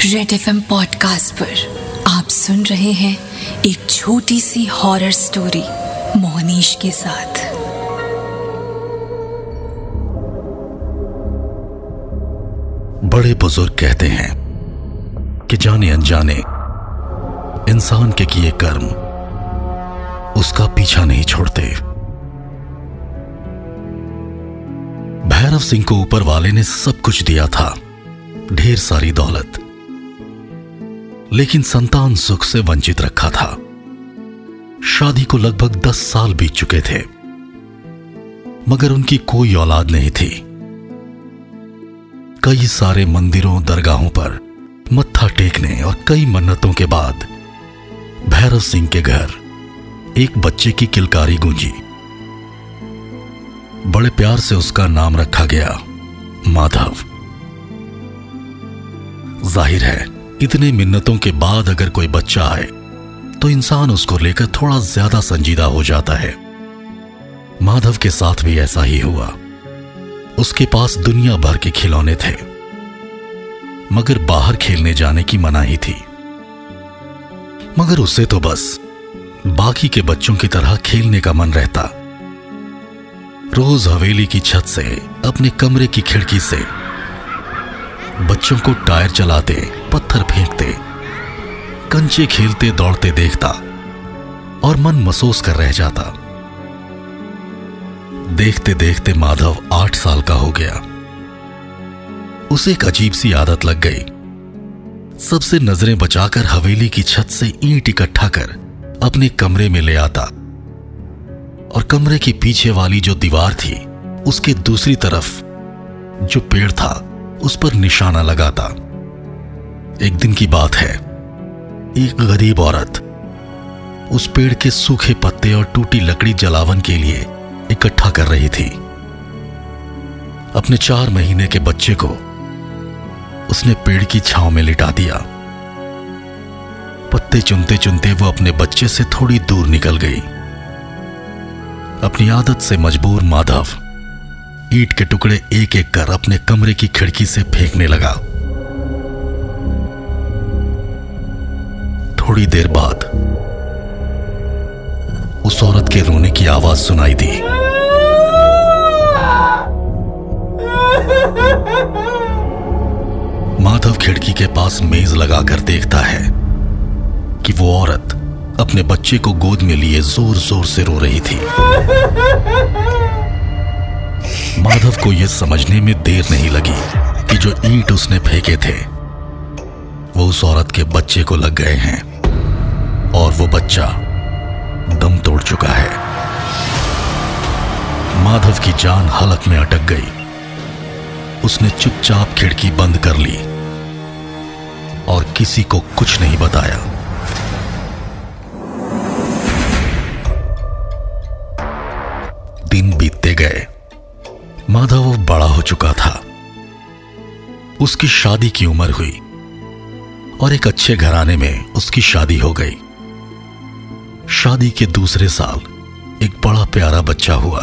Red F podcast पर आप सुन रहे हैं एक छोटी सी हॉरर स्टोरी मोहनीश के साथ। बड़े बुज़ुर्ग कहते हैं कि जाने अनजाने इंसान के किए कर्म उसका पीछा नहीं छोड़ते। भैरव सिंह को ऊपर वाले ने सब कुछ दिया था। ढेर सारी दौलत। लेकिन संतान सुख से वंचित रखा था। शादी को लगभग दस साल बीत चुके थे, मगर उनकी कोई औलाद नहीं थी। कई सारे मंदिरों, दरगाहों पर मत्था टेकने और कई मन्नतों के बाद भैरव सिंह के घर एक बच्चे की किलकारी गूंजी। बड़े प्यार से उसका नाम रखा गया, माधव। ज़ाहिर है इतने मिन्नतों के बाद अगर कोई बच्चा आए तो इंसान उसको लेकर थोड़ा ज़्यादा संजीदा हो जाता है। माधव के साथ भी ऐसा ही हुआ। उसके पास दुनिया भर के खिलौने थे, मगर बाहर खेलने जाने की मनाही थी। मगर उसे तो बस बाकी के बच्चों की तरह खेलने का मन रहता। रोज हवेली की छत से, अपने कमरे की खिड़की से, बच्चों को टायर चलाते पत्थर फेंकते, कंचे खेलते, दौड़ते देखता और मन महसूस कर रह जाता। देखते देखते माधव आठ साल का हो गया। उसे एक अजीब सी आदत लग गई। सबसे नज़रें बचाकर हवेली की छत से ईंट इकट्ठा कर अपने कमरे में ले आता और कमरे के पीछे वाली जो दीवार थी, उसके दूसरी तरफ़ जो पेड़ था, उस पर निशाना लगाता। एक दिन की बात है। एक गरीब औरत उस पेड़ के सूखे पत्ते और टूटी लकड़ी जलावन के लिए इकट्ठा कर रही थी। अपने चार महीने के बच्चे को उसने पेड़ की छांव में लिटा दिया। पत्ते चुनते चुनते वो अपने बच्चे से थोड़ी दूर निकल गई। अपनी आदत से मजबूर माधव ईट के टुकड़े एक एक कर अपने कमरे की खिड़की से फेंकने लगा। थोड़ी देर बाद उस औरत के रोने की आवाज़ सुनाई दी। माधव खिड़की के पास मेज लगाकर देखता है कि वो औरत अपने बच्चे को गोद में लिए ज़ोर ज़ोर से रो रही थी। माधव को यह समझने में देर नहीं लगी कि जो ईंट उसने फेंके थे, वो उस औरत के बच्चे को लग गए हैं। और वो बच्चा दम तोड़ चुका है। माधव की जान हलक में अटक गई। उसने चुपचाप खिड़की बंद कर ली और किसी को कुछ नहीं बताया। दिन बीतते गए। माधव बड़ा हो चुका था। उसकी शादी की उम्र हुई और एक अच्छे घराने में उसकी शादी हो गई। शादी के दूसरे साल एक बड़ा प्यारा बच्चा हुआ।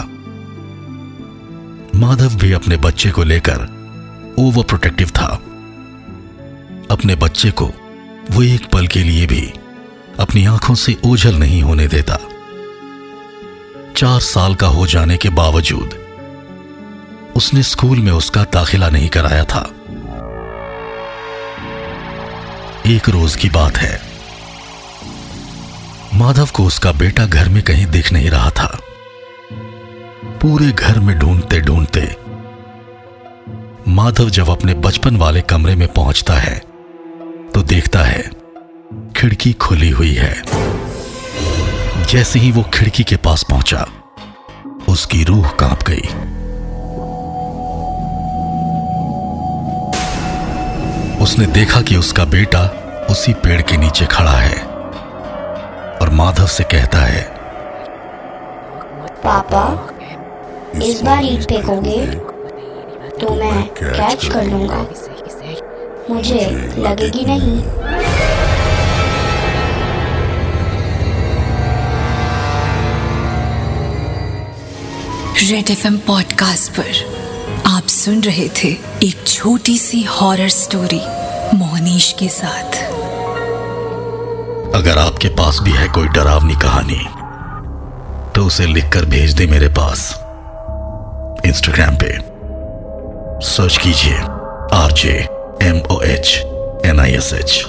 माधव भी अपने बच्चे को लेकर ओवर प्रोटेक्टिव था। अपने बच्चे को वो एक पल के लिए भी अपनी आँखों से ओझल नहीं होने देता। चार साल का हो जाने के बावजूद उसने स्कूल में उसका दाखिला नहीं कराया था। एक रोज की बात है। माधव को उसका बेटा घर में कहीं दिख नहीं रहा था। पूरे घर में ढूंढते ढूंढते माधव जब अपने बचपन वाले कमरे में पहुँचता है तो देखता है, खिड़की खुली हुई है। जैसे ही वो खिड़की के पास पहुँचा, उसकी रूह काँप गई। उसने देखा कि उसका बेटा उसी पेड़ के नीचे खड़ा है। और माधव से कहता है पापा इस बार ईट फेंकोगे तो मैं कैच कर लूँगा। मुझे लगेगी नहीं। रेड एफ़ एम पॉडकास्ट पर आप सुन रहे थे एक छोटी सी हॉरर स्टोरी मोहनीश के साथ। अगर आपके पास भी है कोई डरावनी कहानी तो उसे लिखकर भेज दे मेरे पास। इंस्टाग्राम पे। सर्च कीजिए। R J M O H N I S H